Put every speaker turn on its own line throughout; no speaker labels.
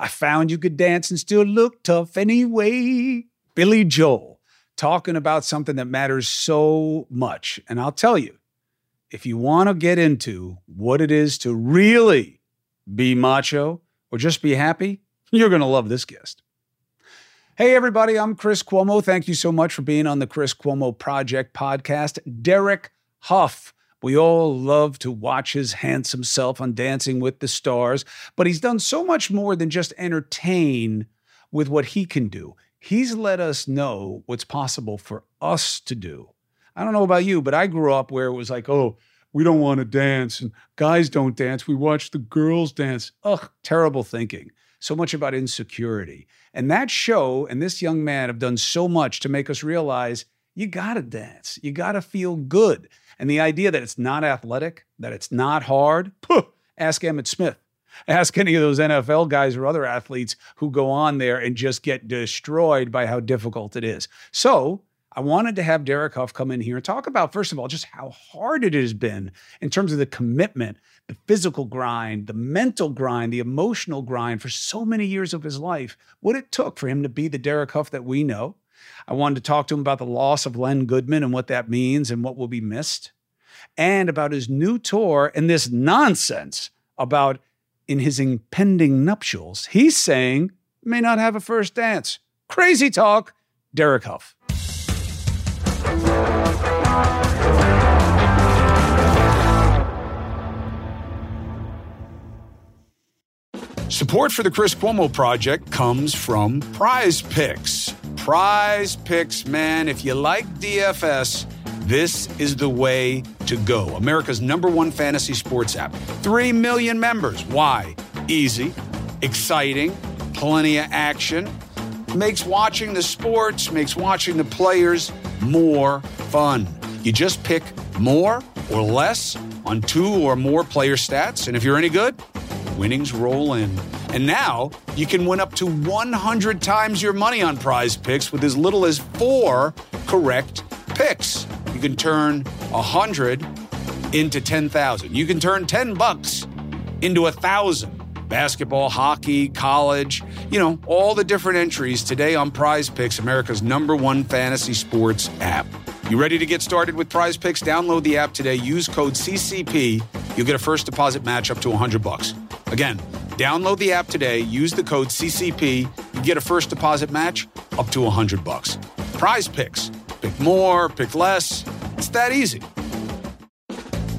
I found you could dance and still look tough anyway. Billy Joel talking about something that matters so much. And I'll tell you, if you want to get into what it is to really be macho or just be happy, you're going to love this guest. Hey, everybody, I'm Chris Cuomo. Thank you so much for being on the Chris Cuomo Project podcast. Derek Hough. We all love to watch his handsome self on Dancing with the Stars, but he's done so much more than just entertain with what he can do. He's let us know what's possible for us to do. I don't know about you, but I grew up where it was like, oh, we don't want to dance and guys don't dance. We watch the girls dance. Ugh, terrible thinking. So much about insecurity. And that show and this young man have done so much to make us realize you got to dance. You got to feel good. And the idea that it's not athletic, that it's not hard, ask Emmitt Smith. Ask any of those NFL guys or other athletes who go on there and just get destroyed by how difficult it is. So, I wanted to have Derek Hough come in here and talk about, first of all, just how hard it has been in terms of the commitment, the physical grind, the mental grind, the emotional grind for so many years of his life, what it took for him to be the Derek Hough that we know. I wanted to talk to him about the loss of Len Goodman and what that means and what will be missed, and about his new tour and this nonsense about in his impending nuptials, he's saying may not have a first dance. Crazy talk. Derek Hough. Support for the Chris Cuomo Project comes from Prize Picks. Prize Picks, man, if you like DFS, this is the way to go. America's number one fantasy sports app. Three million members. Why? Easy, exciting, plenty of action. Makes watching the sports, makes watching the players more fun. You just pick more or less on two or more player stats, and if you're any good, winnings roll in. And now you can win up to 100 times your money on prize picks with as little as four correct picks. You can turn 100 into 10,000. You can turn 10 bucks into a thousand. Basketball, hockey, college, you know, all the different entries today on Prize Picks, America's number one fantasy sports app. You ready to get started with Prize Picks? Download the app today. Use code CCP. You'll get a first deposit match up to 100 bucks. Again, download the app today, use the code CCP, you get a first deposit match up to 100 bucks. Prize picks. Pick more, pick less. It's that easy.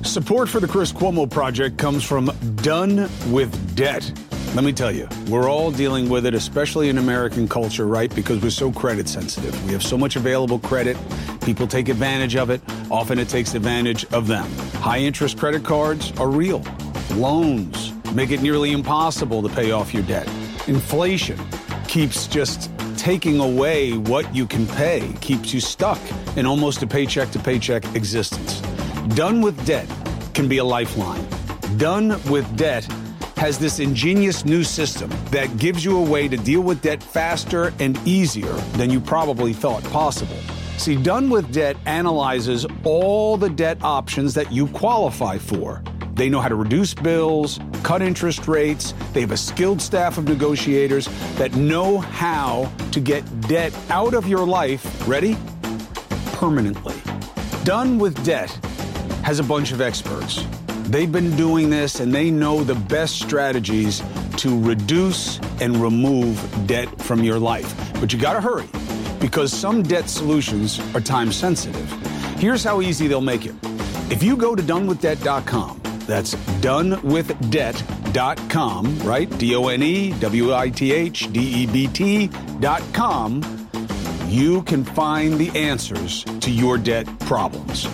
Support for the Chris Cuomo project comes from Done with Debt. Let me tell you, we're all dealing with it, especially in American culture, right? Because we're so credit sensitive. We have so much available credit. People take advantage of it. Often it takes advantage of them. High interest credit cards are real. Loans make it nearly impossible to pay off your debt. Inflation keeps just taking away what you can pay, keeps you stuck in almost a paycheck to paycheck existence. Done with debt can be a lifeline. Done with debt has this ingenious new system that gives you a way to deal with debt faster and easier than you probably thought possible. See, Done with Debt analyzes all the debt options that you qualify for they know how to reduce bills, cut interest rates. They have a skilled staff of negotiators that know how to get debt out of your life, ready? Permanently. Done with Debt has a bunch of experts. They've been doing this and they know the best strategies to reduce and remove debt from your life. But you got to hurry because some debt solutions are time sensitive. Here's how easy they'll make it. If you go to donewithdebt.com that's donewithdebt.com, right? D O N E W I T H D E B T.com. You can find the answers to your debt problems.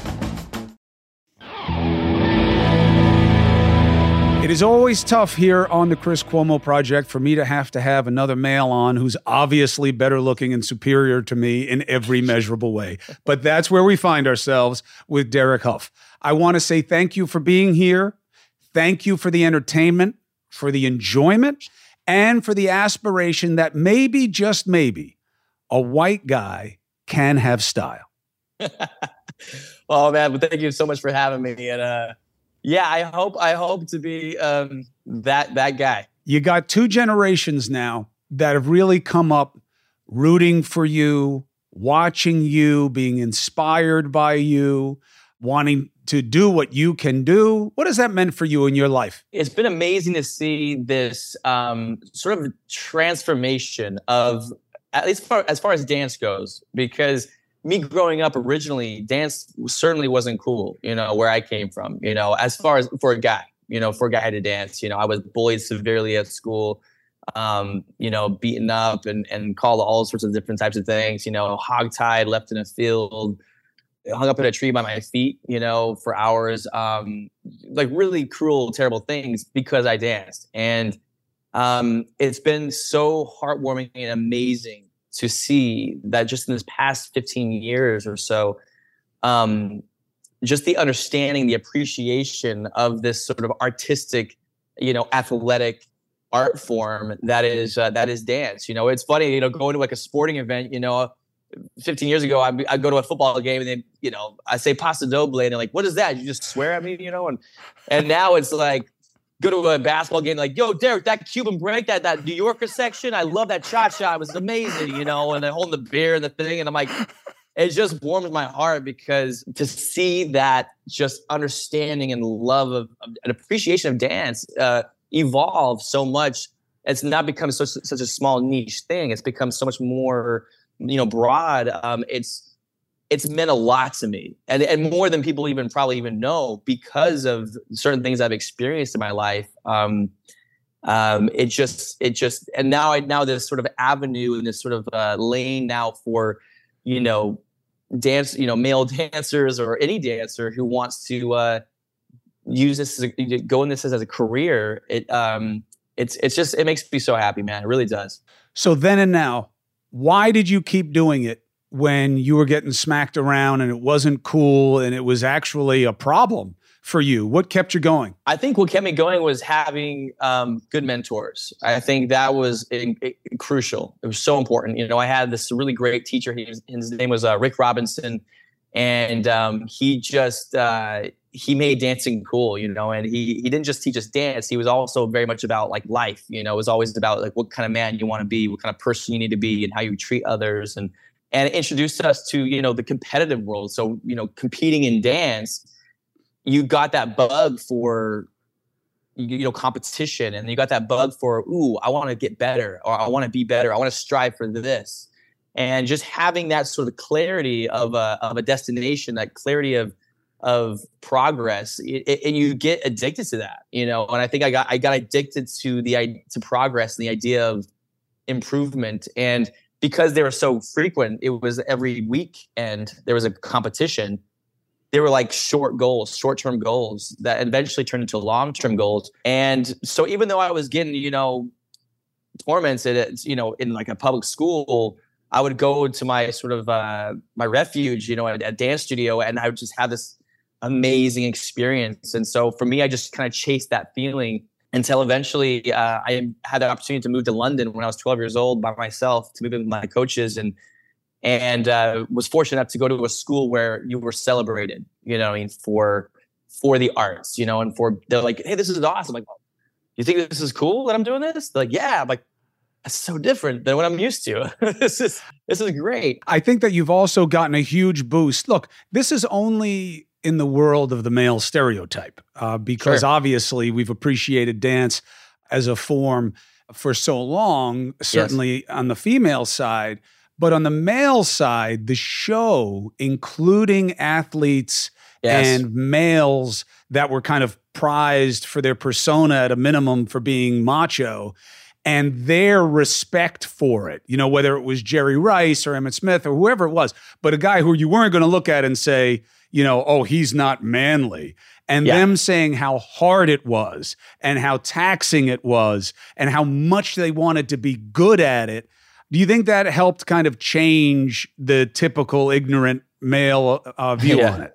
It is always tough here on the Chris Cuomo Project for me to have to have another male on who's obviously better looking and superior to me in every measurable way. But that's where we find ourselves with Derek Hough. I want to say thank you for being here. Thank you for the entertainment, for the enjoyment, and for the aspiration that maybe, just maybe, a white guy can have style.
well, man, thank you so much for having me. And uh, yeah, I hope I hope to be um, that that guy.
you got two generations now that have really come up rooting for you, watching you, being inspired by you, wanting to do what you can do. What has that meant for you in your life?
It's been amazing to see this um, sort of transformation of, at least far, as far as dance goes, because me growing up originally, dance certainly wasn't cool, you know, where I came from, you know, as far as for a guy, you know, for a guy to dance, you know, I was bullied severely at school um, you know, beaten up and, and called all sorts of different types of things, you know, hogtied, left in a field, hung up in a tree by my feet, you know, for hours, um, like really cruel, terrible things because I danced. And um, it's been so heartwarming and amazing to see that just in this past 15 years or so, um, just the understanding, the appreciation of this sort of artistic, you know, athletic art form that is uh, that is dance. You know, it's funny. You know, going to like a sporting event. You know, 15 years ago, I I go to a football game and then you know I say Paso Doble and they're like, "What is that?" You just swear at me, you know, and and now it's like go to a basketball game like, "Yo, Derek, that Cuban break, that that New Yorker section, I love that shot shot. It was amazing," you know, and they're holding the beer and the thing, and I'm like. It just warms my heart because to see that just understanding and love of, of an appreciation of dance, uh, evolved so much. It's not become such such a small niche thing. It's become so much more, you know, broad. Um, it's it's meant a lot to me, and and more than people even probably even know because of certain things I've experienced in my life. Um, um, it just it just and now I now this sort of avenue and this sort of uh, lane now for you know dance you know male dancers or any dancer who wants to uh, use this as a, go in this as a career, it um it's it's just it makes me so happy, man. It really does.
So then and now, why did you keep doing it when you were getting smacked around and it wasn't cool and it was actually a problem for you? What kept you going?
I think what kept me going was having um, good mentors. I think that was in, in, crucial. It was so important. You know, I had this really great teacher. He was, his name was uh, Rick Robinson, and um, he just uh, he made dancing cool, you know, and he he didn't just teach us dance. He was also very much about like life, you know. It was always about like what kind of man you want to be, what kind of person you need to be, and how you treat others, and and introduced us to you know the competitive world. So you know, competing in dance, you got that bug for you know competition, and you got that bug for ooh, I want to get better, or I want to be better, I want to strive for this, and just having that sort of clarity of a of a destination, that clarity of of progress it, it, and you get addicted to that you know? And i think i got i got addicted to the to progress and the idea of improvement. And because they were so frequent it was every week and there was a competition. They were like short goals short-term goals that eventually turned into long-term goals. And so even though i was getting you know tormented you know in like a public school I would go to my sort of uh, my refuge, you know, a, a dance studio, and I would just have this amazing experience. And so for me, I just kind of chased that feeling until eventually uh, I had the opportunity to move to London when I was 12 years old by myself to move in with my coaches and and uh, was fortunate enough to go to a school where you were celebrated, you know, I mean, for for the arts, you know, and for they're like, hey, this is awesome. I'm like, you think this is cool that I'm doing this? They're like, yeah. I'm like, that's so different than what I'm used to. this is this is great.
I think that you've also gotten a huge boost. Look, this is only in the world of the male stereotype uh, because sure. obviously we've appreciated dance as a form for so long, certainly yes. on the female side. But on the male side, the show, including athletes yes. and males that were kind of prized for their persona at a minimum for being macho, and their respect for it, you know, whether it was Jerry Rice or Emmitt Smith or whoever it was, but a guy who you weren't going to look at and say, you know, oh, he's not manly. And yeah. them saying how hard it was and how taxing it was and how much they wanted to be good at it. Do you think that helped kind of change the typical ignorant male uh, view yeah. on it?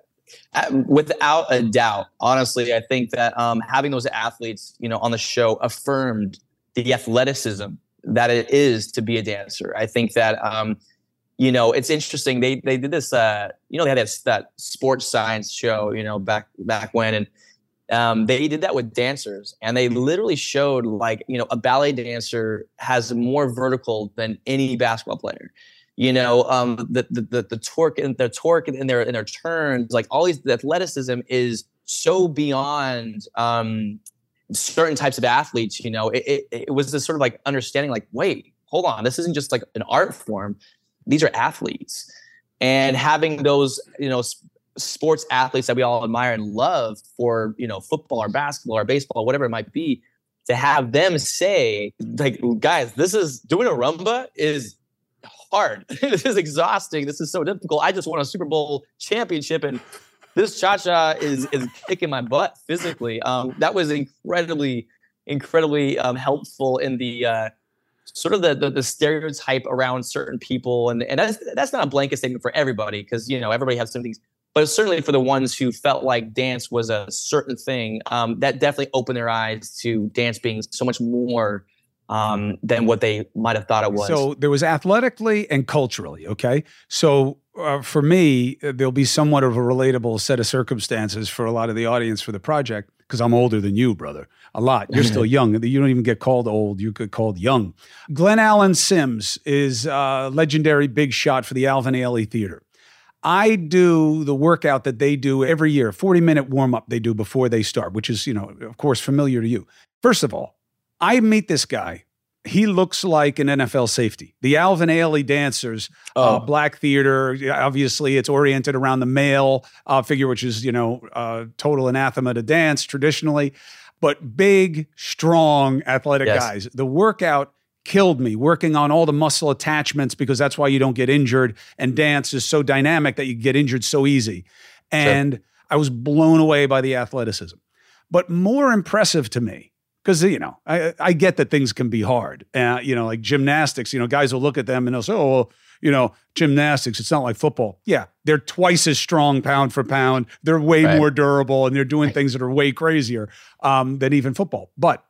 Uh, without a doubt, honestly, I think that um, having those athletes, you know, on the show affirmed the athleticism that it is to be a dancer. I think that um, you know, it's interesting. They they did this. Uh, you know, they had this, that sports science show. You know, back back when, and um, they did that with dancers, and they literally showed like you know a ballet dancer has more vertical than any basketball player. You know, um, the, the the the torque and the torque in their in their turns, like all these the athleticism is so beyond um, certain types of athletes. You know, it, it it was this sort of like understanding, like wait, hold on, this isn't just like an art form; these are athletes, and having those you know sports athletes that we all admire and love for you know football or basketball or baseball whatever it might be to have them say like guys this is doing a rumba is hard. This is exhausting. This is so difficult. I just won a super bowl championship and this cha-cha is is kicking my butt physically. Um, that was incredibly incredibly um, helpful in the uh, sort of the, the, the stereotype around certain people and and that's that's not a blanket statement for everybody because you know everybody has some things but certainly for the ones who felt like dance was a certain thing, um, that definitely opened their eyes to dance being so much more um, than what they might have thought it was.
So there was athletically and culturally. Okay, so uh, for me, uh, there'll be somewhat of a relatable set of circumstances for a lot of the audience for the project because I'm older than you, brother. A lot. You're still young. You don't even get called old. You get called young. Glenn Allen Sims is a legendary big shot for the Alvin Ailey Theater. I do the workout that they do every year, 40 minute warm up they do before they start, which is, you know, of course, familiar to you. First of all, I meet this guy. He looks like an NFL safety. The Alvin Ailey dancers, uh, oh. uh, black theater. Obviously, it's oriented around the male uh, figure, which is, you know, uh, total anathema to dance traditionally. But big, strong, athletic yes. guys. The workout killed me working on all the muscle attachments because that's why you don't get injured. And dance is so dynamic that you get injured so easy. And sure. I was blown away by the athleticism. But more impressive to me, because you know, I, I get that things can be hard. Uh, you know, like gymnastics. You know, guys will look at them and they'll say, "Oh, well, you know, gymnastics. It's not like football." Yeah, they're twice as strong pound for pound. They're way right. more durable, and they're doing right. things that are way crazier um, than even football. But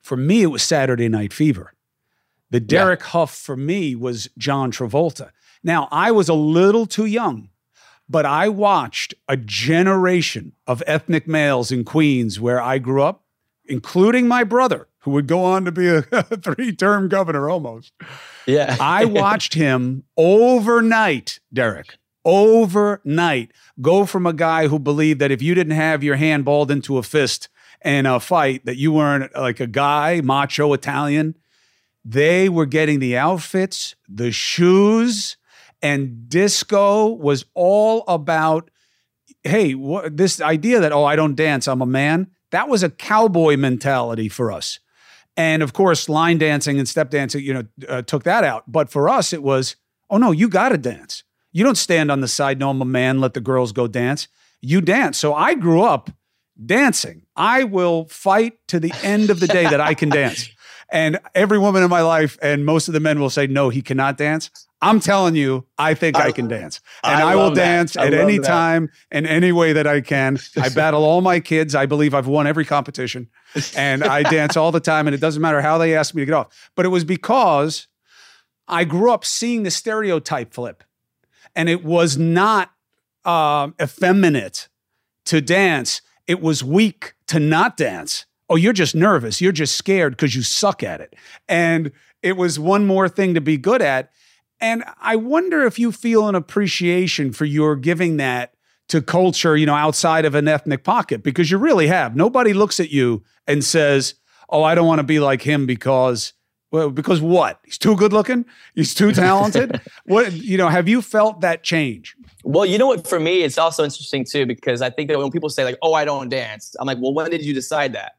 for me, it was Saturday Night Fever. The Derek yeah. Hough for me was John Travolta. Now, I was a little too young, but I watched a generation of ethnic males in Queens where I grew up, including my brother, who would go on to be a, three term governor almost.
Yeah.
I watched him overnight, Derek, overnight go from a guy who believed that if you didn't have your hand balled into a fist, in a fight that you weren't like a guy, macho Italian. They were getting the outfits, the shoes, and disco was all about hey, what, this idea that, oh, I don't dance, I'm a man, that was a cowboy mentality for us. And of course, line dancing and step dancing, you know, uh, took that out. But for us, it was, oh no, you got to dance. You don't stand on the side, no, I'm a man, let the girls go dance. You dance. So I grew up dancing. I will fight to the end of the day that I can dance. And every woman in my life and most of the men will say, no, he cannot dance. I'm telling you, I think I, I can dance. And I, I will dance I at any that. time in any way that I can. I battle all my kids. I believe I've won every competition. And I dance all the time. And it doesn't matter how they ask me to get off. But it was because I grew up seeing the stereotype flip. And it was not uh, effeminate to dance it was weak to not dance. Oh, you're just nervous. You're just scared because you suck at it. And it was one more thing to be good at. And I wonder if you feel an appreciation for your giving that to culture, you know, outside of an ethnic pocket, because you really have. Nobody looks at you and says, Oh, I don't want to be like him because, well, because what? He's too good looking? He's too talented? what, you know, have you felt that change?
Well, you know what? For me, it's also interesting too because I think that when people say like, "Oh, I don't dance," I'm like, "Well, when did you decide that?"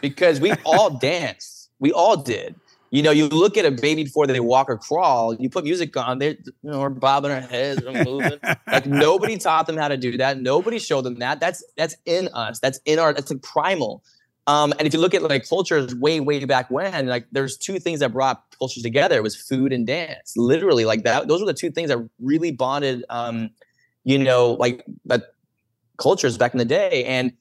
Because we all danced. We all did. You know, you look at a baby before they walk or crawl. You put music on, they you know, are bobbing their heads, they're moving. like nobody taught them how to do that. Nobody showed them that. That's that's in us. That's in our. That's like primal. Um, and if you look at like cultures way, way back when, like there's two things that brought cultures together. It was food and dance. Literally, like that. Those were the two things that really bonded um, you know, like that cultures back in the day. And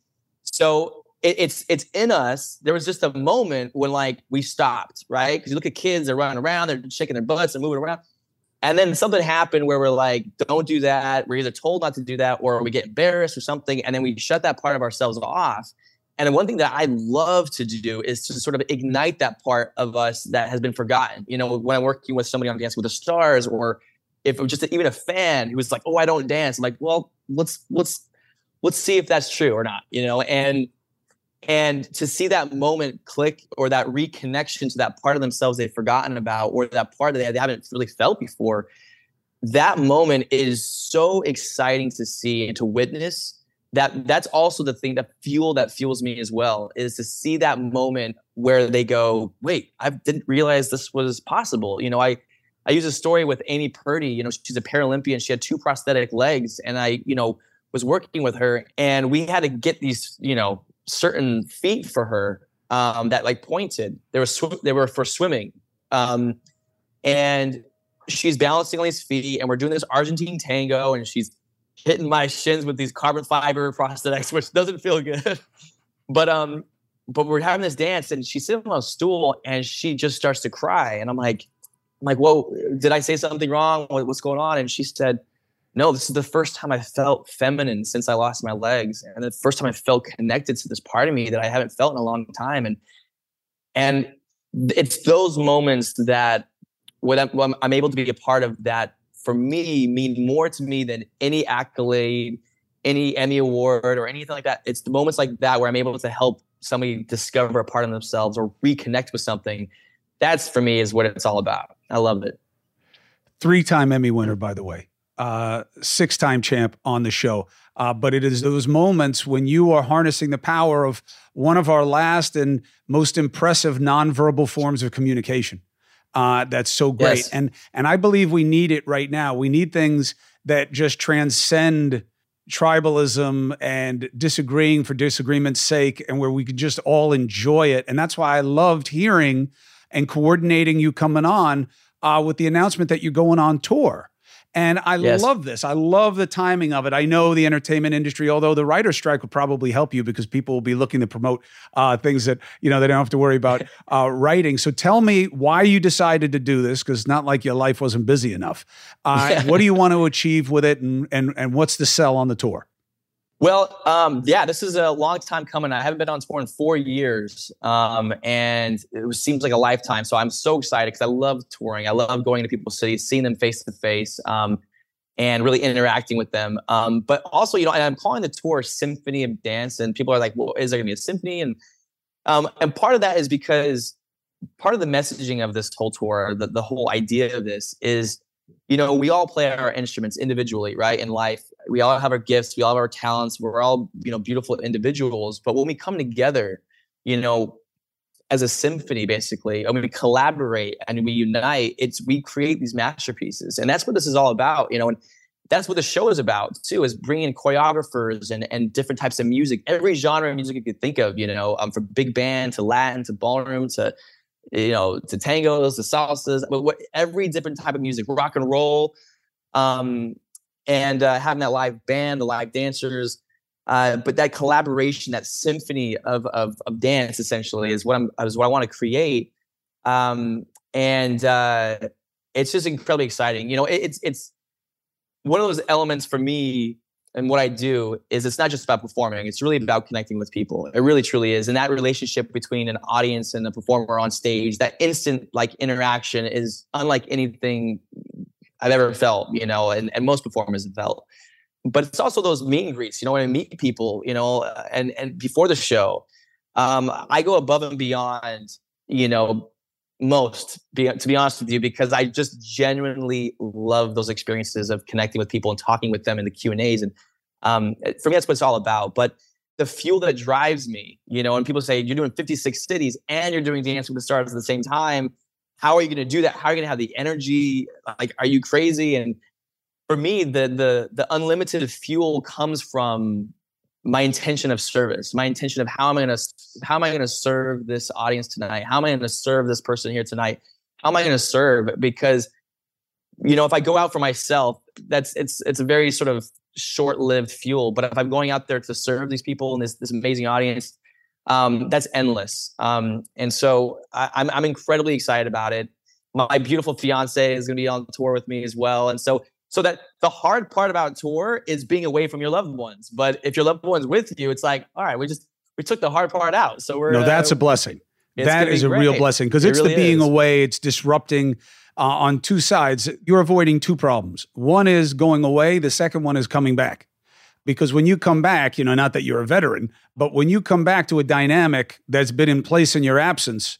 so it, it's it's in us. There was just a moment when like we stopped, right? Because you look at kids, they're running around, they're shaking their butts and moving around. And then something happened where we're like, don't do that. We're either told not to do that or we get embarrassed or something. And then we shut that part of ourselves off. And one thing that I love to do is to sort of ignite that part of us that has been forgotten. You know, when I'm working with somebody on Dancing with the Stars, or if just even a fan who was like, "Oh, I don't dance," I'm like, "Well, let's let's let's see if that's true or not." You know, and and to see that moment click or that reconnection to that part of themselves they've forgotten about or that part that they haven't really felt before that moment is so exciting to see and to witness. That that's also the thing that fuel that fuels me as well is to see that moment where they go wait i didn't realize this was possible. You know i i use a story with amy purdy you know she's a paralympian she had two prosthetic legs and i you know was working with her and we had to get these you know certain feet for her um, that like pointed. They were sw- they were for swimming, um, and she's balancing on these feet, and we're doing this Argentine tango, and she's hitting my shins with these carbon fiber prosthetics, which doesn't feel good. but um, but we're having this dance, and she's sitting on a stool, and she just starts to cry, and I'm like, I'm like, whoa, did I say something wrong? What's going on? And she said no, this is the first time I felt feminine since I lost my legs, and the first time I felt connected to this part of me that I haven't felt in a long time. And and it's those moments that when I'm, when I'm able to be a part of that for me mean more to me than any accolade, any Emmy award, or anything like that. It's the moments like that where I'm able to help somebody discover a part of themselves or reconnect with something. That's for me is what it's all about. I love it.
Three time Emmy winner, by the way uh, six time champ on the show. Uh, but it is those moments when you are harnessing the power of one of our last and most impressive nonverbal forms of communication. Uh, that's so great. Yes. And and I believe we need it right now. We need things that just transcend tribalism and disagreeing for disagreement's sake and where we can just all enjoy it. And that's why I loved hearing and coordinating you coming on uh, with the announcement that you're going on tour. And I yes. love this. I love the timing of it. I know the entertainment industry, although the writer strike will probably help you because people will be looking to promote uh, things that you know they don't have to worry about uh, writing. So tell me why you decided to do this because not like your life wasn't busy enough. Uh, what do you want to achieve with it, and and and what's the sell on the tour?
Well, um, yeah, this is a long time coming. I haven't been on tour in four years, um, and it seems like a lifetime. So I'm so excited because I love touring. I love going to people's cities, seeing them face to face, and really interacting with them. Um, but also, you know, and I'm calling the tour Symphony of Dance, and people are like, "Well, is there going to be a symphony?" And um, and part of that is because part of the messaging of this whole tour, the, the whole idea of this is you know, we all play our instruments individually, right? In life, we all have our gifts, we all have our talents, we're all, you know, beautiful individuals. But when we come together, you know, as a symphony, basically, and we collaborate and we unite, it's we create these masterpieces, and that's what this is all about, you know. And that's what the show is about too, is bringing choreographers and and different types of music, every genre of music you could think of, you know, um, from big band to Latin to ballroom to you know, to tangos, to salsas, but what, every different type of music, rock and roll, um, and uh, having that live band, the live dancers, uh, but that collaboration, that symphony of, of, of dance, essentially, is what I'm is what I want to create, um, and uh, it's just incredibly exciting. You know, it, it's it's one of those elements for me and what I do is it's not just about performing, it's really about connecting with people. It really truly is. And that relationship between an audience and a performer on stage, that instant like interaction is unlike anything I've ever felt, you know, and, and most performers have felt. But it's also those meet and greets, you know, when I meet people, you know, and and before the show, um, I go above and beyond, you know, most be, to be honest with you because i just genuinely love those experiences of connecting with people and talking with them in the q and a's and um, for me that's what it's all about but the fuel that drives me you know and people say you're doing 56 cities and you're doing dance with the stars at the same time how are you going to do that how are you going to have the energy like are you crazy and for me the the the unlimited fuel comes from my intention of service, my intention of how am I going to how am I going to serve this audience tonight? How am I going to serve this person here tonight? How am I going to serve? Because you know, if I go out for myself, that's it's it's a very sort of short-lived fuel. But if I'm going out there to serve these people and this this amazing audience, um, that's endless. Um, and so I, I'm I'm incredibly excited about it. my beautiful fiance is going to be on tour with me as well. And so, so that the hard part about tour is being away from your loved ones. But if your loved ones with you, it's like, all right, we just we took the hard part out. So we're
no, that's uh, a blessing. That is a great. real blessing because it's really the being is. away. It's disrupting uh, on two sides. You're avoiding two problems. One is going away. The second one is coming back. Because when you come back, you know, not that you're a veteran, but when you come back to a dynamic that's been in place in your absence,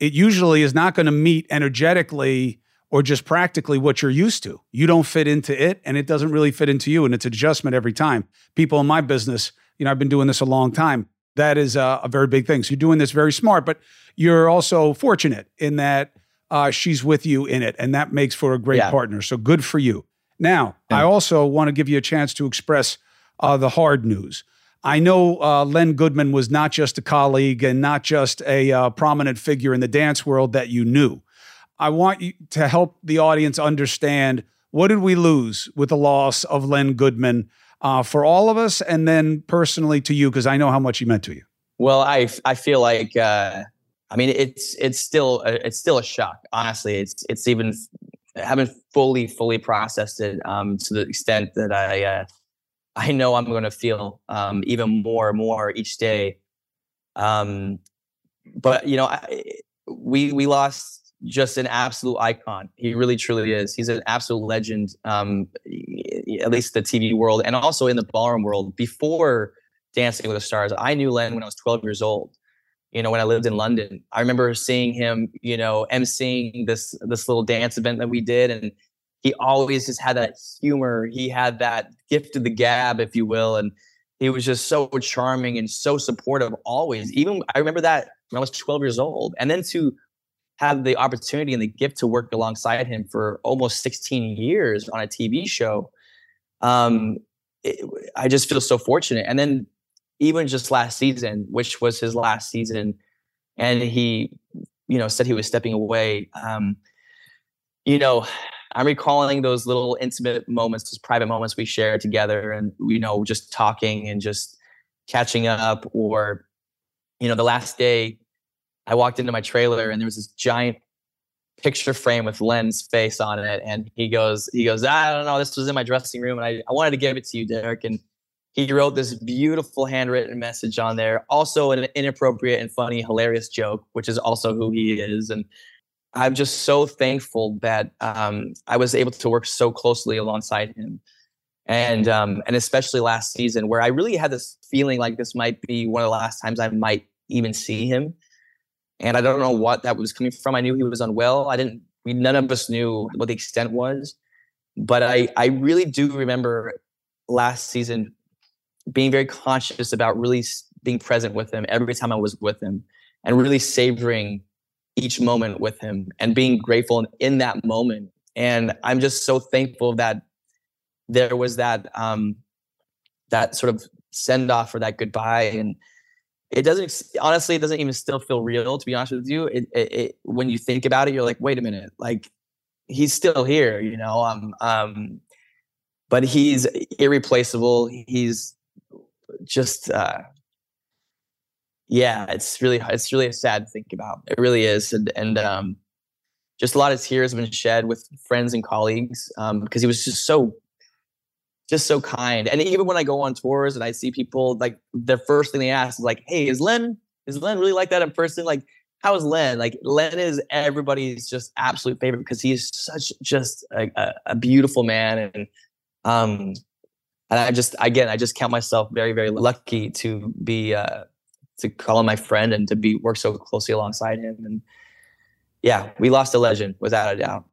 it usually is not going to meet energetically or just practically what you're used to. You don't fit into it and it doesn't really fit into you. And it's adjustment every time. People in my business, you know, I've been doing this a long time. That is a, a very big thing. So you're doing this very smart, but you're also fortunate in that uh, she's with you in it. And that makes for a great yeah. partner. So good for you. Now, yeah. I also want to give you a chance to express uh, the hard news. I know uh, Len Goodman was not just a colleague and not just a uh, prominent figure in the dance world that you knew. I want you to help the audience understand what did we lose with the loss of Len Goodman uh, for all of us, and then personally to you because I know how much he meant to you.
Well, I I feel like uh, I mean it's it's still a, it's still a shock. Honestly, it's it's even I haven't fully fully processed it um, to the extent that I uh, I know I'm going to feel um, even more and more each day. Um, but you know, I, we we lost just an absolute icon. He really truly is. He's an absolute legend, um, at least the TV world and also in the ballroom world. Before Dancing with the Stars, I knew Len when I was 12 years old. You know, when I lived in London, I remember seeing him. You know, emceeing this this little dance event that we did, and he always just had that humor. He had that gift of the gab, if you will. And he was just so charming and so supportive always. Even I remember that when I was 12 years old. And then to have the opportunity and the gift to work alongside him for almost 16 years on a TV show. Um, it, I just feel so fortunate. And then even just last season, which was his last season, and he, you know, said he was stepping away. Um, you know, I'm recalling those little intimate moments, those private moments we shared together, and you know, just talking and just catching up. Or, you know, the last day, I walked into my trailer and there was this giant picture frame with Len's face on it, and he goes, he goes, I don't know, this was in my dressing room, and I, I wanted to give it to you, Derek, and he wrote this beautiful handwritten message on there, also an inappropriate and funny, hilarious joke, which is also who he is, and I'm just so thankful that um, I was able to work so closely alongside him, and um, and especially last season where I really had this feeling like this might be one of the last times I might even see him, and I don't know what that was coming from. I knew he was unwell. I didn't. We none of us knew what the extent was, but I I really do remember last season being very conscious about really being present with him every time I was with him, and really savoring each moment with him and being grateful in that moment. And I'm just so thankful that there was that um, that sort of send off or that goodbye. And it doesn't honestly, it doesn't even still feel real. To be honest with you, it, it, it when you think about it, you're like, wait a minute, like he's still here, you know. Um, um, but he's irreplaceable. He's just uh, yeah, it's really it's really a sad thing about. It really is, and and um, just a lot of tears have been shed with friends and colleagues um, because he was just so just so kind. And even when I go on tours and I see people like the first thing they ask is like, "Hey, is Len is Len really like that in person?" Like, how is Len? Like, Len is everybody's just absolute favorite because he's such just a, a, a beautiful man and um and I just again I just count myself very very lucky to be uh to call him my friend and to be work so closely alongside him. And yeah, we lost a legend without a doubt.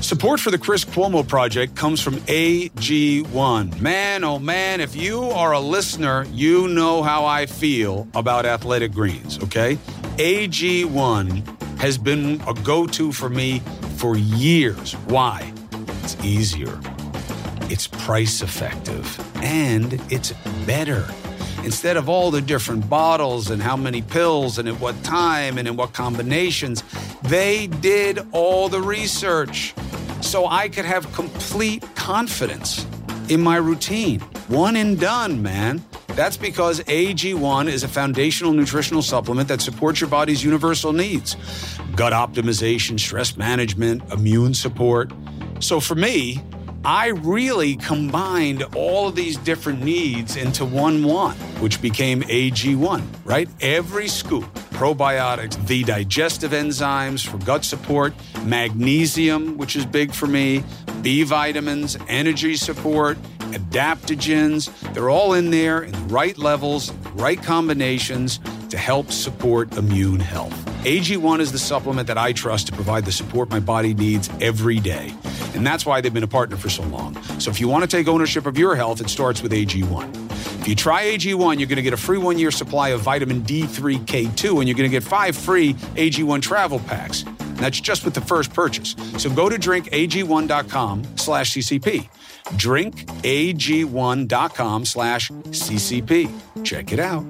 Support for the Chris Cuomo Project comes from AG1. Man, oh man, if you are a listener, you know how I feel about athletic greens, okay? AG1 has been a go to for me for years. Why? It's easier, it's price effective, and it's better instead of all the different bottles and how many pills and at what time and in what combinations, they did all the research so I could have complete confidence in my routine. One and done, man. That's because AG1 is a foundational nutritional supplement that supports your body's universal needs gut optimization, stress management, immune support. So for me, I really combined all of these different needs into one one, which became AG1, right? Every scoop, probiotics, the digestive enzymes for gut support, magnesium, which is big for me, B vitamins, energy support, adaptogens. They're all in there in the right levels, right combinations to help support immune health. AG1 is the supplement that I trust to provide the support my body needs every day. And that's why they've been a partner for so long. So if you want to take ownership of your health, it starts with AG1. If you try AG1, you're going to get a free one year supply of vitamin D3K2, and you're going to get five free AG1 travel packs. That's just with the first purchase. So go to drinkag1.com slash CCP. Drinkag1.com slash CCP. Check it out.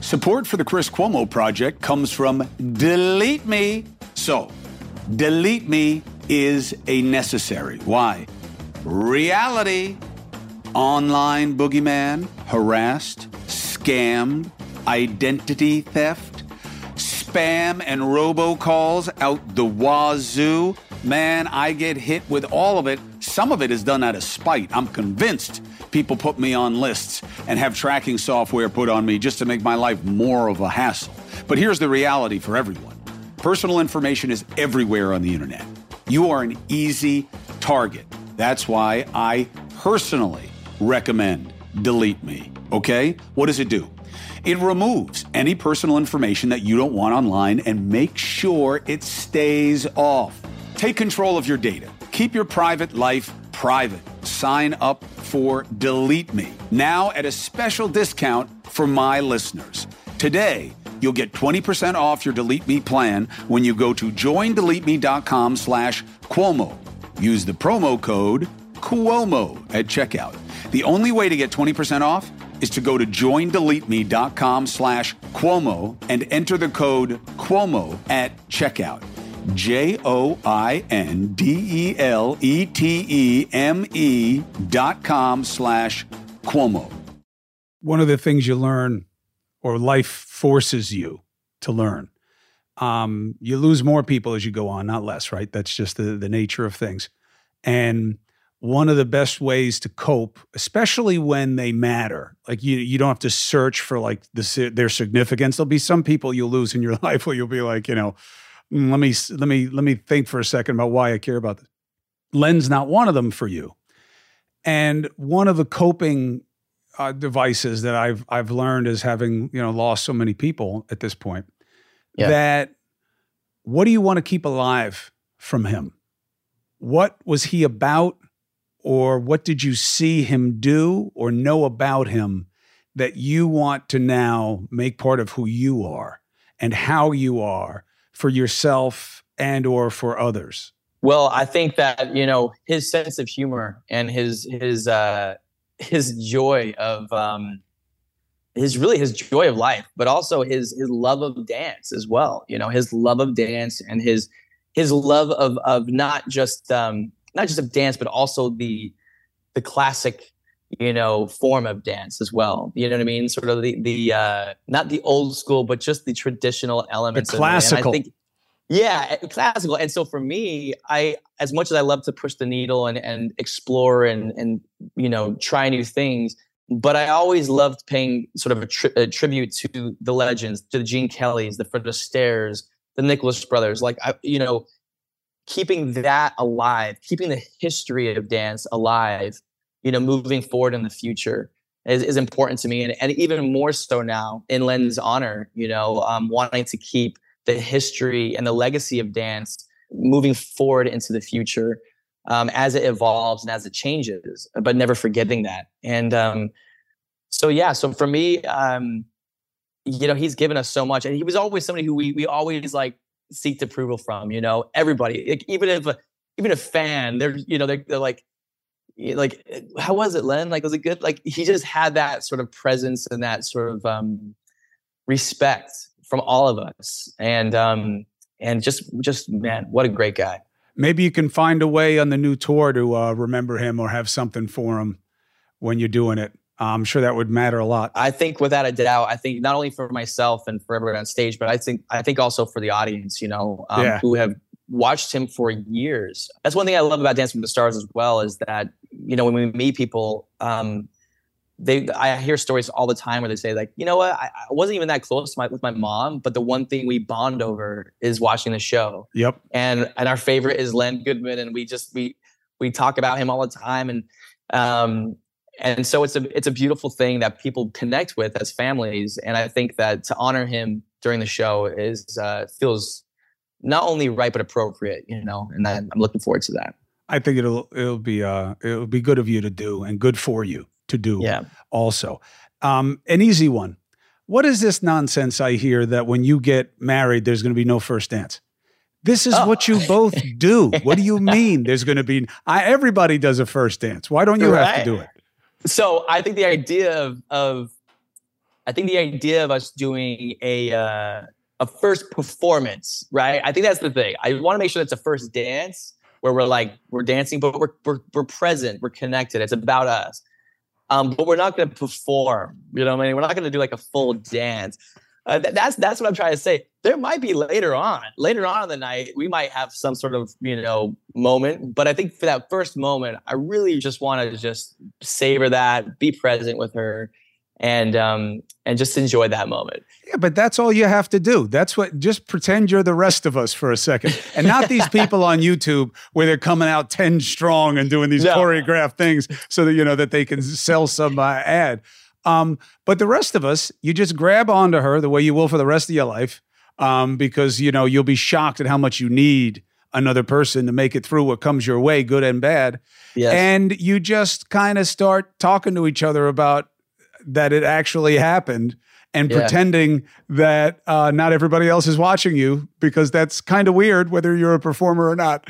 Support for the Chris Cuomo Project comes from Delete Me. So, Delete Me is a necessary. Why? Reality. Online boogeyman, harassed, scammed, identity theft, spam and robocalls out the wazoo. Man, I get hit with all of it. Some of it is done out of spite. I'm convinced people put me on lists and have tracking software put on me just to make my life more of a hassle. But here's the reality for everyone personal information is everywhere on the internet. You are an easy target. That's why I personally recommend Delete Me. Okay? What does it do? It removes any personal information that you don't want online and makes sure it stays off. Take control of your data. Keep your private life private. Sign up for Delete Me now at a special discount for my listeners. Today, you'll get 20% off your Delete Me plan when you go to joindeleteme.com slash Cuomo. Use the promo code Cuomo at checkout. The only way to get 20% off is to go to joindeleteme.com slash Cuomo and enter the code Cuomo at checkout. J O I N D E L E T E M E dot com slash Cuomo. One of the things you learn or life forces you to learn. Um, you lose more people as you go on, not less, right? That's just the, the nature of things. And one of the best ways to cope, especially when they matter. Like you, you don't have to search for like the, their significance. There'll be some people you'll lose in your life where you'll be like, you know, mm, let me let me let me think for a second about why I care about this. Len's not one of them for you. And one of the coping uh, devices that I've I've learned is having you know lost so many people at this point yeah. that what do you want to keep alive from him? What was he about? or what did you see him do or know about him that you want to now make part of who you are and how you are for yourself and or for others
well i think that you know his sense of humor and his his uh his joy of um his really his joy of life but also his his love of dance as well you know his love of dance and his his love of of not just um not just of dance, but also the the classic, you know, form of dance as well. You know what I mean? Sort of the the uh, not the old school, but just the traditional elements.
The classical.
Think, yeah, eh, classical. And so for me, I as much as I love to push the needle and and explore and and you know try new things, but I always loved paying sort of a, tri- a tribute to the legends, to the Gene Kellys, the Fred Astaire's, the Nicholas brothers. Like I, you know, keeping that alive, keeping the history of dance alive, you know, moving forward in the future is, is important to me. And, and even more so now in Len's honor, you know, um, wanting to keep the history and the legacy of dance moving forward into the future um, as it evolves and as it changes, but never forgetting that. And um, so, yeah, so for me, um, you know, he's given us so much. And he was always somebody who we, we always like seeked approval from. You know, everybody, like, even if even a fan, they're you know they're, they're like like how was it len like was it good like he just had that sort of presence and that sort of um respect from all of us and um and just just man what a great guy
maybe you can find a way on the new tour to uh remember him or have something for him when you're doing it I'm sure that would matter a lot.
I think without a doubt, I think not only for myself and for everyone on stage, but I think I think also for the audience, you know, um, yeah. who have watched him for years. That's one thing I love about Dancing with the Stars as well is that you know when we meet people, um, they I hear stories all the time where they say like, you know what, I, I wasn't even that close my, with my mom, but the one thing we bond over is watching the show.
Yep.
And and our favorite is Len Goodman, and we just we we talk about him all the time, and um, and so it's a it's a beautiful thing that people connect with as families and i think that to honor him during the show is uh, feels not only right but appropriate you know and i'm looking forward to that
i think it'll it'll be uh it'll be good of you to do and good for you to do
yeah
also um an easy one what is this nonsense i hear that when you get married there's going to be no first dance this is oh. what you both do. What do you mean? There's going to be I, everybody does a first dance. Why don't you right. have to do it?
so I think the idea of of I think the idea of us doing a uh, a first performance, right? I think that's the thing. I want to make sure it's a first dance where we're like we're dancing, but we're we're, we're present, we're connected. It's about us. Um, but we're not going to perform. You know what I mean? We're not going to do like a full dance. Uh, th- that's that's what I'm trying to say. There might be later on, later on in the night, we might have some sort of you know moment. But I think for that first moment, I really just want to just savor that, be present with her, and um and just enjoy that moment.
Yeah, but that's all you have to do. That's what. Just pretend you're the rest of us for a second, and not these people on YouTube where they're coming out ten strong and doing these no. choreographed things so that you know that they can sell some uh, ad. Um, but the rest of us, you just grab onto her the way you will for the rest of your life, um, because you know you'll be shocked at how much you need another person to make it through what comes your way, good and bad. Yes. And you just kind of start talking to each other about that it actually happened and yeah. pretending that uh, not everybody else is watching you because that's kind of weird whether you're a performer or not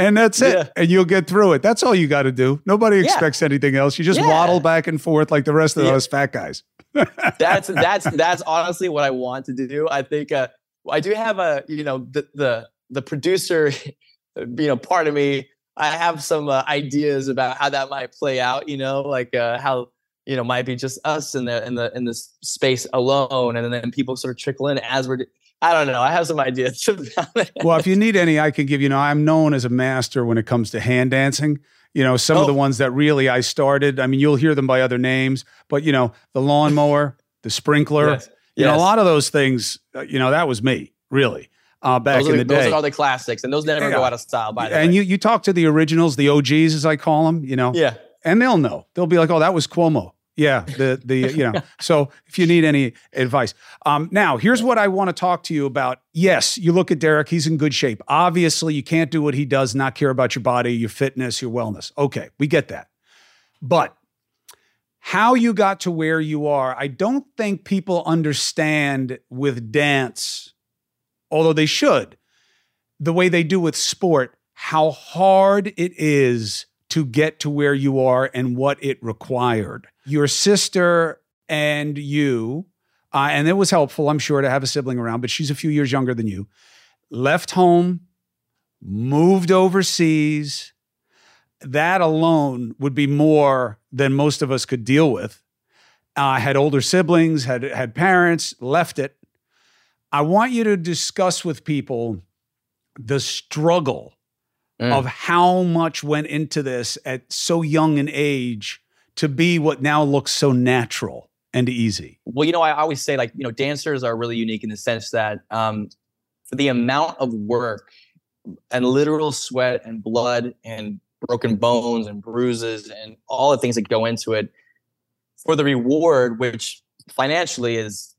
and that's it. Yeah. And you'll get through it. That's all you got to do. Nobody yeah. expects anything else. You just waddle back and forth like the rest of those fat guys.
that's that's that's honestly what I want to do. I think uh, I do have a you know the the the producer, you know, part of me. I have some uh, ideas about how that might play out. You know, like uh, how you know might be just us in the in the in this space alone, and then people sort of trickle in as we're I don't know. I have some ideas about it.
Well, if you need any, I can give you. Know I'm known as a master when it comes to hand dancing. You know, some oh. of the oh. ones that really I started. I mean, you'll hear them by other names, but you know, the lawnmower, the sprinkler. Yes. You yes. know, a lot of those things. Uh, you know, that was me really. Uh, back
in
the, day.
Those are all the classics, and those never yeah. go out of style. By the
and
way,
you you talk to the originals, the OGs, as I call them. You know,
yeah,
and they'll know. They'll be like, "Oh, that was Cuomo." Yeah, the the you know. so if you need any advice, um, now here's what I want to talk to you about. Yes, you look at Derek; he's in good shape. Obviously, you can't do what he does, not care about your body, your fitness, your wellness. Okay, we get that. But how you got to where you are, I don't think people understand with dance, although they should, the way they do with sport, how hard it is to get to where you are and what it required your sister and you, uh, and it was helpful, I'm sure, to have a sibling around, but she's a few years younger than you, left home, moved overseas. That alone would be more than most of us could deal with. I uh, had older siblings, had had parents, left it. I want you to discuss with people the struggle mm. of how much went into this at so young an age to be what now looks so natural and easy?
Well, you know, I always say like, you know, dancers are really unique in the sense that um, for the amount of work and literal sweat and blood and broken bones and bruises and all the things that go into it for the reward, which financially is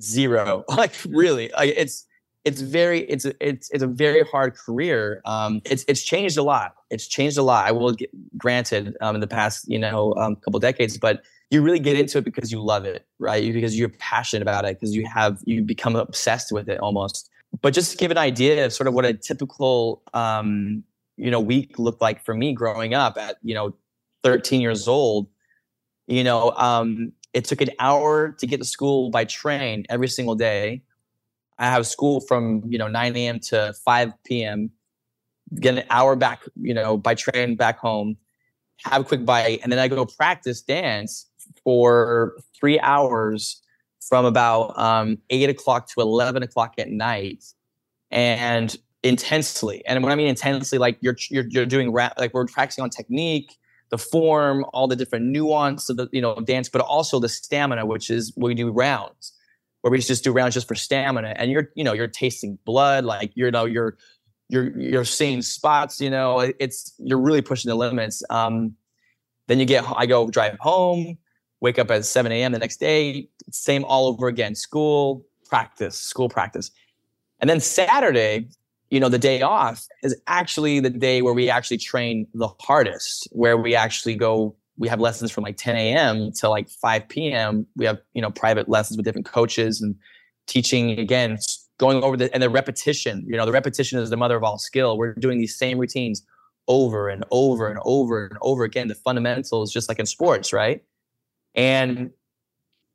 zero. like really, like it's it's very it's it's it's a very hard career. Um, it's it's changed a lot. It's changed a lot. I will get granted um, in the past you know um, couple decades, but you really get into it because you love it, right? Because you're passionate about it, because you have you become obsessed with it almost. But just to give an idea of sort of what a typical um, you know week looked like for me growing up at you know 13 years old, you know um, it took an hour to get to school by train every single day I have school from you know 9 a.m. to 5 p.m. Get an hour back, you know, by train back home. Have a quick bite, and then I go practice dance for three hours from about um, eight o'clock to 11 o'clock at night and intensely. And when I mean intensely, like you're, you're, you're doing rap, like we're practicing on technique, the form, all the different nuance of the, you know, dance, but also the stamina, which is we do rounds where we just do rounds just for stamina. And you're, you know, you're tasting blood, like, you know, you're, you're, you're seeing spots, you know, it's, you're really pushing the limits. Um, then you get, I go drive home, wake up at 7 a.m. the next day, same all over again, school, practice, school practice. And then Saturday, you know, the day off is actually the day where we actually train the hardest, where we actually go, we have lessons from like 10 a.m. to like 5 p.m. We have, you know, private lessons with different coaches and teaching again, going over the, and the repetition, you know, the repetition is the mother of all skill. We're doing these same routines over and over and over and over again. The fundamentals, just like in sports, right? And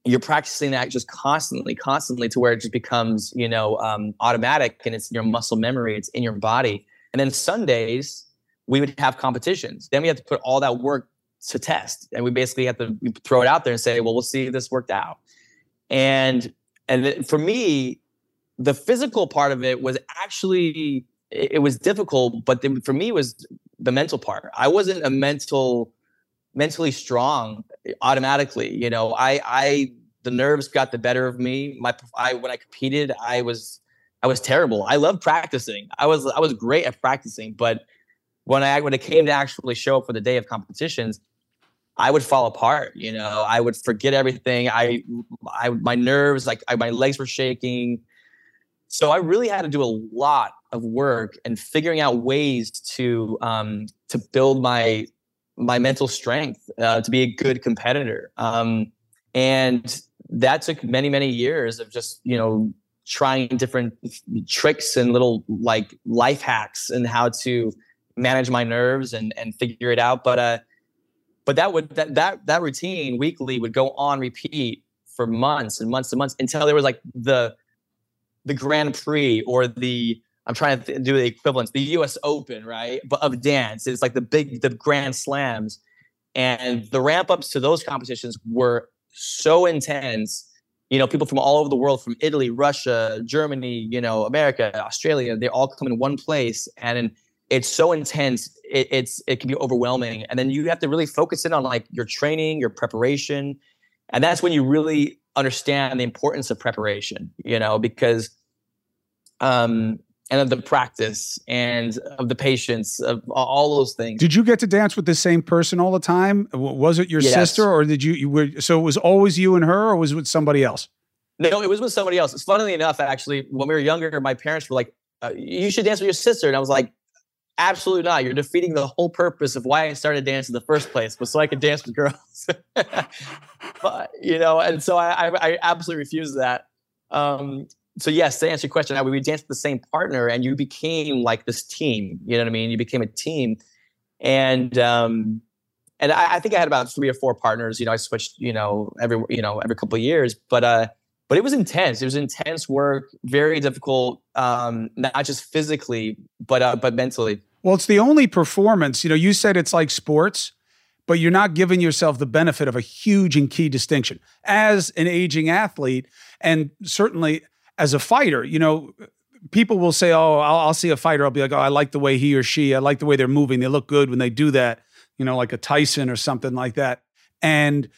you're practicing that just constantly, constantly to where it just becomes, you know, um, automatic and it's your muscle memory, it's in your body. And then Sundays, we would have competitions. Then we have to put all that work to test. And we basically have to throw it out there and say, well, we'll see if this worked out. And and for me, the physical part of it was actually it, was difficult, but the, for me was the mental part. I wasn't a mental mentally strong eh, automatically. You know, I I the nerves got the better of me. My I when I competed, I was I was terrible. I loved practicing. I was I was great at practicing, but when I when it came to actually show up for the day of competitions, I would fall apart. You know, I would forget everything. I I my nerves like I, my legs were shaking. So I really had to do a lot of work and figuring out ways to um, to build my my mental strength uh, to be a good competitor. Um, and that took many, many years of just, you know, trying different tricks and little like life hacks and how to manage my nerves and, and figure it out. But, uh, but that would, that, that, that routine weekly would go on repeat for months and months and months until there was like the, the Grand Prix or the I'm trying to do the equivalent, the U.S. Open, right? But of dance, it's like the big, the Grand Slams, and the ramp ups to those competitions were so intense. You know, people from all over the world, from Italy, Russia, Germany, you know, America, Australia, they all come in one place, and it's so intense. It, it's it can be overwhelming, and then you have to really focus in on like your training, your preparation, and that's when you really understand the importance of preparation. You know, because um, and of the practice and of the patience of all those things.
Did you get to dance with the same person all the time? Was it your yes. sister or did you, you were, so it was always you and her or was it with somebody else?
No, it was with somebody else. It's funnily enough, actually, when we were younger, my parents were like, uh, you should dance with your sister. And I was like, absolutely not. You're defeating the whole purpose of why I started dancing in the first place was so I could dance with girls. but, you know, and so I, I, I absolutely refused that. Um, so yes, to answer your question, I, we danced with the same partner, and you became like this team. You know what I mean? You became a team, and um, and I, I think I had about three or four partners. You know, I switched. You know, every you know every couple of years, but uh, but it was intense. It was intense work, very difficult, um, not just physically, but uh, but mentally.
Well, it's the only performance. You know, you said it's like sports, but you're not giving yourself the benefit of a huge and key distinction as an aging athlete, and certainly as a fighter, you know, people will say, "Oh, I'll, I'll, see a fighter. I'll be like, oh, I like the way he or she. I like the way they're moving. They look good when they do that. You know, like a Tyson or something like that." And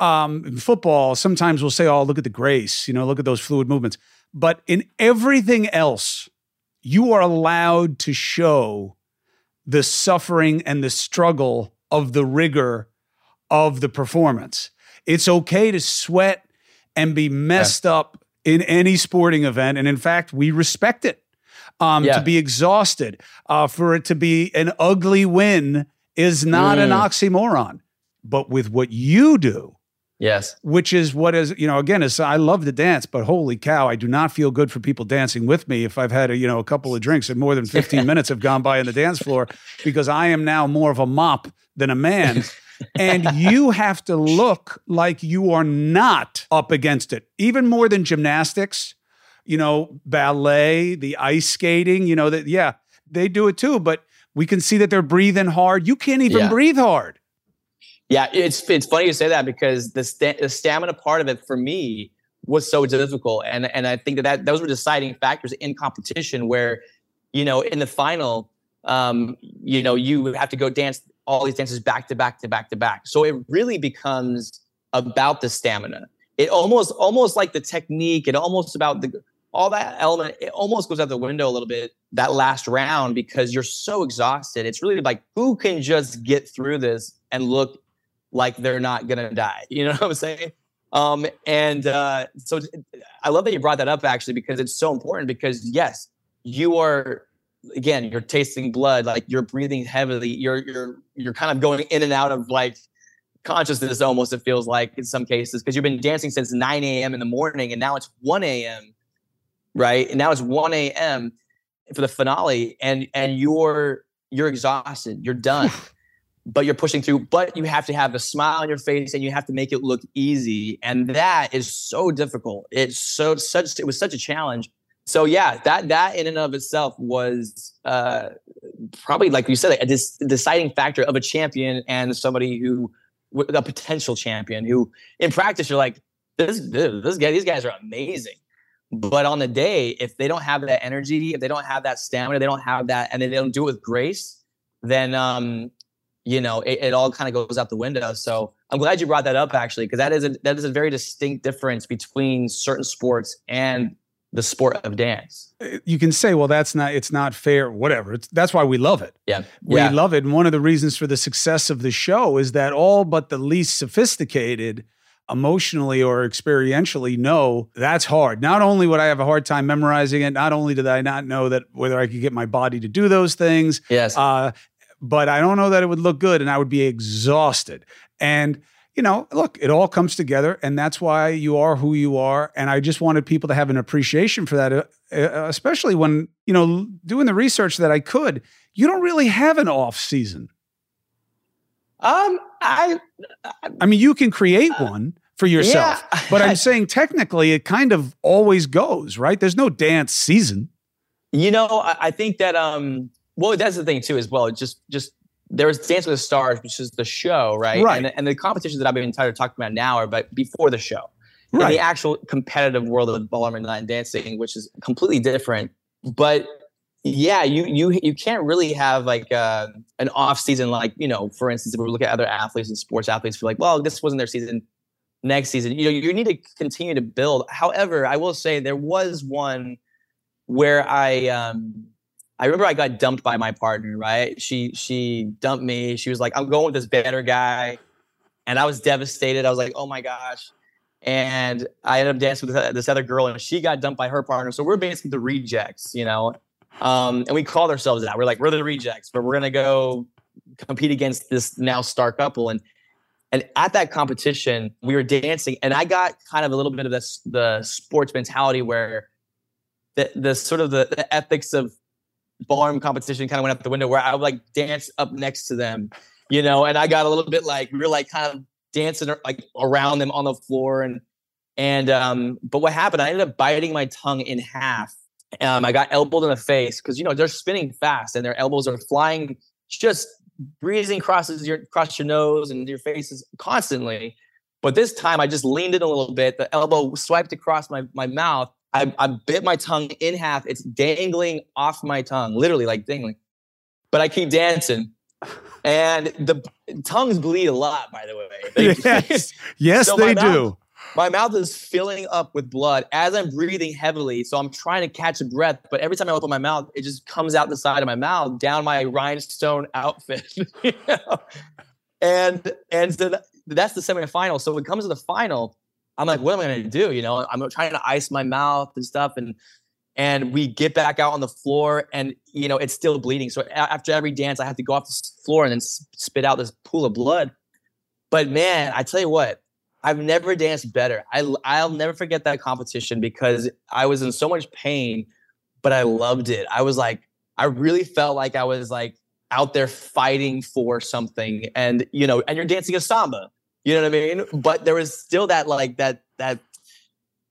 um, in football, sometimes we'll say, "Oh, look at the grace. You know, look at those fluid movements." But in everything else, you are allowed to show the suffering and the struggle of the rigor of the performance. It's okay to sweat and be messed yeah. up in any sporting event. And in fact, we respect it. Um, yeah. To be exhausted, uh, for it to be an ugly win is not mm. an oxymoron. But with what you do,
Yes.
Which is what is, you know, again, is I love to dance, but holy cow, I do not feel good for people dancing with me if I've had a, you know, a couple of drinks and more than 15 minutes have gone by on the dance floor because I am now more of a mop than a man and you have to look like you are not up against it, even more than gymnastics, you know, ballet, the ice skating, you know, that, yeah, they do it too, but we can see that they're breathing hard. You can't even yeah. breathe hard.
Yeah, it's it's funny you say that because the, sta- the stamina part of it for me was so difficult, and and I think that, that those were deciding factors in competition where, you know, in the final, um, you know, you have to go dance all these dances back to back to back to back. So it really becomes about the stamina. It almost almost like the technique. It almost about the all that element. It almost goes out the window a little bit that last round because you're so exhausted. It's really like who can just get through this and look like they're not gonna die. You know what I'm saying? Um, and uh, so I love that you brought that up actually because it's so important because yes, you are again you're tasting blood like you're breathing heavily you're you're you're kind of going in and out of like consciousness almost it feels like in some cases because you've been dancing since 9 a.m in the morning and now it's 1 a.m right and now it's 1 a.m for the finale and and you're you're exhausted you're done but you're pushing through but you have to have a smile on your face and you have to make it look easy. And that is so difficult. It's so such it was such a challenge. So yeah, that that in and of itself was uh, probably like you said, a dis- deciding factor of a champion and somebody who a potential champion who in practice you're like this this guy these guys are amazing. But on the day if they don't have that energy if they don't have that stamina they don't have that and they don't do it with grace then um you know it, it all kind of goes out the window so i'm glad you brought that up actually because that is a that is a very distinct difference between certain sports and the sport of dance.
Uh, you can say, well, that's not, it's not fair, whatever. It's, that's why we love it.
Yeah.
We
yeah.
love it. And one of the reasons for the success of the show is that all but the least sophisticated emotionally or experientially know that's hard. Not only would I have a hard time memorizing it, not only did I not know that whether I could get my body to do those things.
Yes. Uh,
but I don't know that it would look good and I would be exhausted. And you know, look, it all comes together, and that's why you are who you are. And I just wanted people to have an appreciation for that, uh, uh, especially when you know doing the research that I could. You don't really have an off season.
Um, I,
I, I mean, you can create uh, one for yourself, yeah. but I'm saying technically, it kind of always goes right. There's no dance season.
You know, I, I think that um, well, that's the thing too, as well. Just just there was Dance with the Stars, which is the show, right?
Right.
And, and the competitions that I've been tired of talking about now are but before the show. Right. In the actual competitive world of ballroom and dancing, which is completely different. But yeah, you you you can't really have like uh, an off season. Like you know, for instance, if we look at other athletes and sports athletes, feel like, well, this wasn't their season. Next season, you know, you need to continue to build. However, I will say there was one where I um, I remember I got dumped by my partner, right? She she dumped me. She was like, I'm going with this better guy. And I was devastated. I was like, oh my gosh. And I ended up dancing with this other girl, and she got dumped by her partner. So we're basically the rejects, you know. Um, and we called ourselves that. We're like, we're the rejects, but we're gonna go compete against this now star couple. And and at that competition, we were dancing, and I got kind of a little bit of this the sports mentality where the the sort of the, the ethics of ballroom competition kind of went out the window where I would like dance up next to them, you know, and I got a little bit like we were like kind of dancing like around them on the floor and and um but what happened I ended up biting my tongue in half. Um I got elbowed in the face because you know they're spinning fast and their elbows are flying just breezing crosses your across your nose and your faces constantly. But this time I just leaned in a little bit. The elbow swiped across my, my mouth I, I bit my tongue in half. It's dangling off my tongue, literally like dangling. But I keep dancing. And the tongues bleed a lot, by the way.
yes, yes so they
my
do.
My mouth is filling up with blood as I'm breathing heavily. So I'm trying to catch a breath, but every time I open my mouth, it just comes out the side of my mouth down my rhinestone outfit. you know? And and so that's the semifinal. So when it comes to the final, I'm like, what am I to do? You know, I'm trying to ice my mouth and stuff. And, and we get back out on the floor and, you know, it's still bleeding. So after every dance, I have to go off the floor and then spit out this pool of blood. But man, I tell you what, I've never danced better. I, I'll never forget that competition because I was in so much pain, but I loved it. I was like, I really felt like I was like out there fighting for something. And, you know, and you're dancing a samba you know what I mean? But there was still that like that that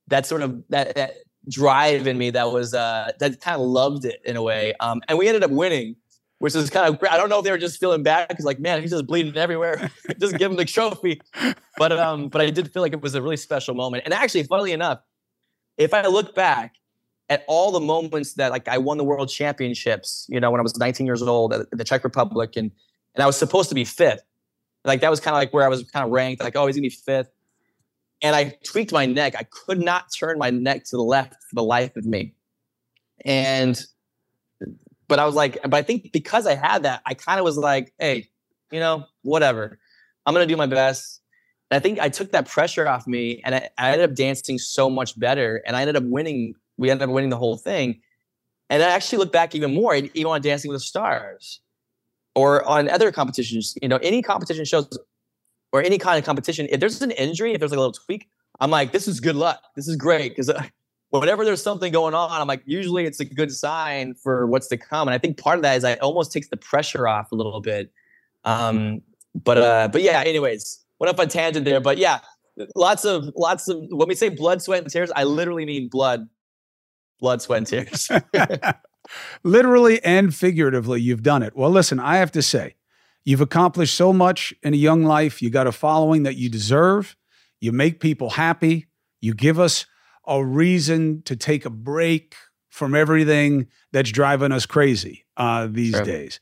that sort of that, that drive in me that was uh that kind of loved it in a way. Um and we ended up winning, which is kind of great. I don't know if they were just feeling bad because like, man, he's just bleeding everywhere. just give him the trophy. But um, but I did feel like it was a really special moment. And actually, funnily enough, if I look back at all the moments that like I won the world championships, you know, when I was 19 years old at the Czech Republic, and and I was supposed to be fifth. Like that was kind of like where I was kind of ranked, like, oh, he's gonna be fifth. And I tweaked my neck. I could not turn my neck to the left for the life of me. And but I was like, but I think because I had that, I kind of was like, hey, you know, whatever. I'm gonna do my best. And I think I took that pressure off me, and I, I ended up dancing so much better, and I ended up winning. We ended up winning the whole thing. And I actually look back even more, even on Dancing with the Stars, or on other competitions. You know, any competition shows, or any kind of competition. If there's an injury, if there's like a little tweak, I'm like, this is good luck. This is great because uh, whenever there's something going on, I'm like, usually it's a good sign for what's to come. And I think part of that is I almost takes the pressure off a little bit. Um, but uh, but yeah, anyways, went up on tangent there. But yeah, lots of lots of when we say blood, sweat, and tears, I literally mean blood, blood, sweat, and tears.
literally and figuratively, you've done it. Well, listen, I have to say, you've accomplished so much in a young life. You got a following that you deserve. You make people happy. You give us a reason to take a break from everything that's driving us crazy uh, these days.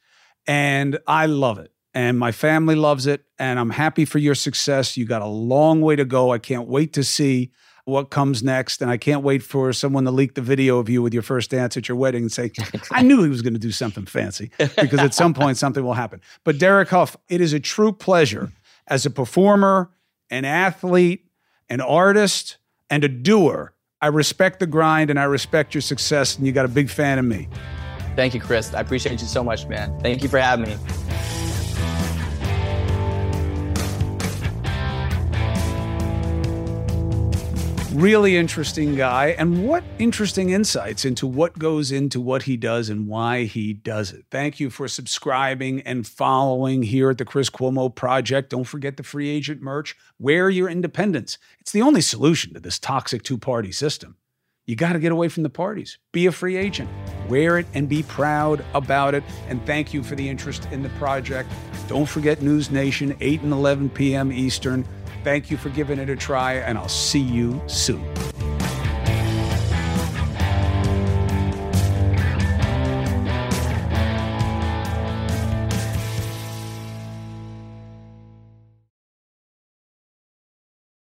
And I love it. And my family loves it. And I'm happy for your success. You got a long way to go. I can't wait to see what comes next. And I can't wait for someone to leak the video of you with your first dance at your wedding and say, I knew he was going to do something fancy because at some point something will happen. But Derek Hough, it is a true pleasure as a performer, an athlete, an artist, and a doer. I respect the grind and I respect your success, and you got a big fan of me.
Thank you, Chris. I appreciate you so much, man. Thank you for having me.
Really interesting guy. And what interesting insights into what goes into what he does and why he does it. Thank you for subscribing and following here at the Chris Cuomo Project. Don't forget the free agent merch. Wear your independence. It's the only solution to this toxic two party system. You got to get away from the parties. Be a free agent. Wear it and be proud about it. And thank you for the interest in the project. Don't forget News Nation, 8 and 11 p.m. Eastern. Thank you for giving it a try, and I'll see you soon.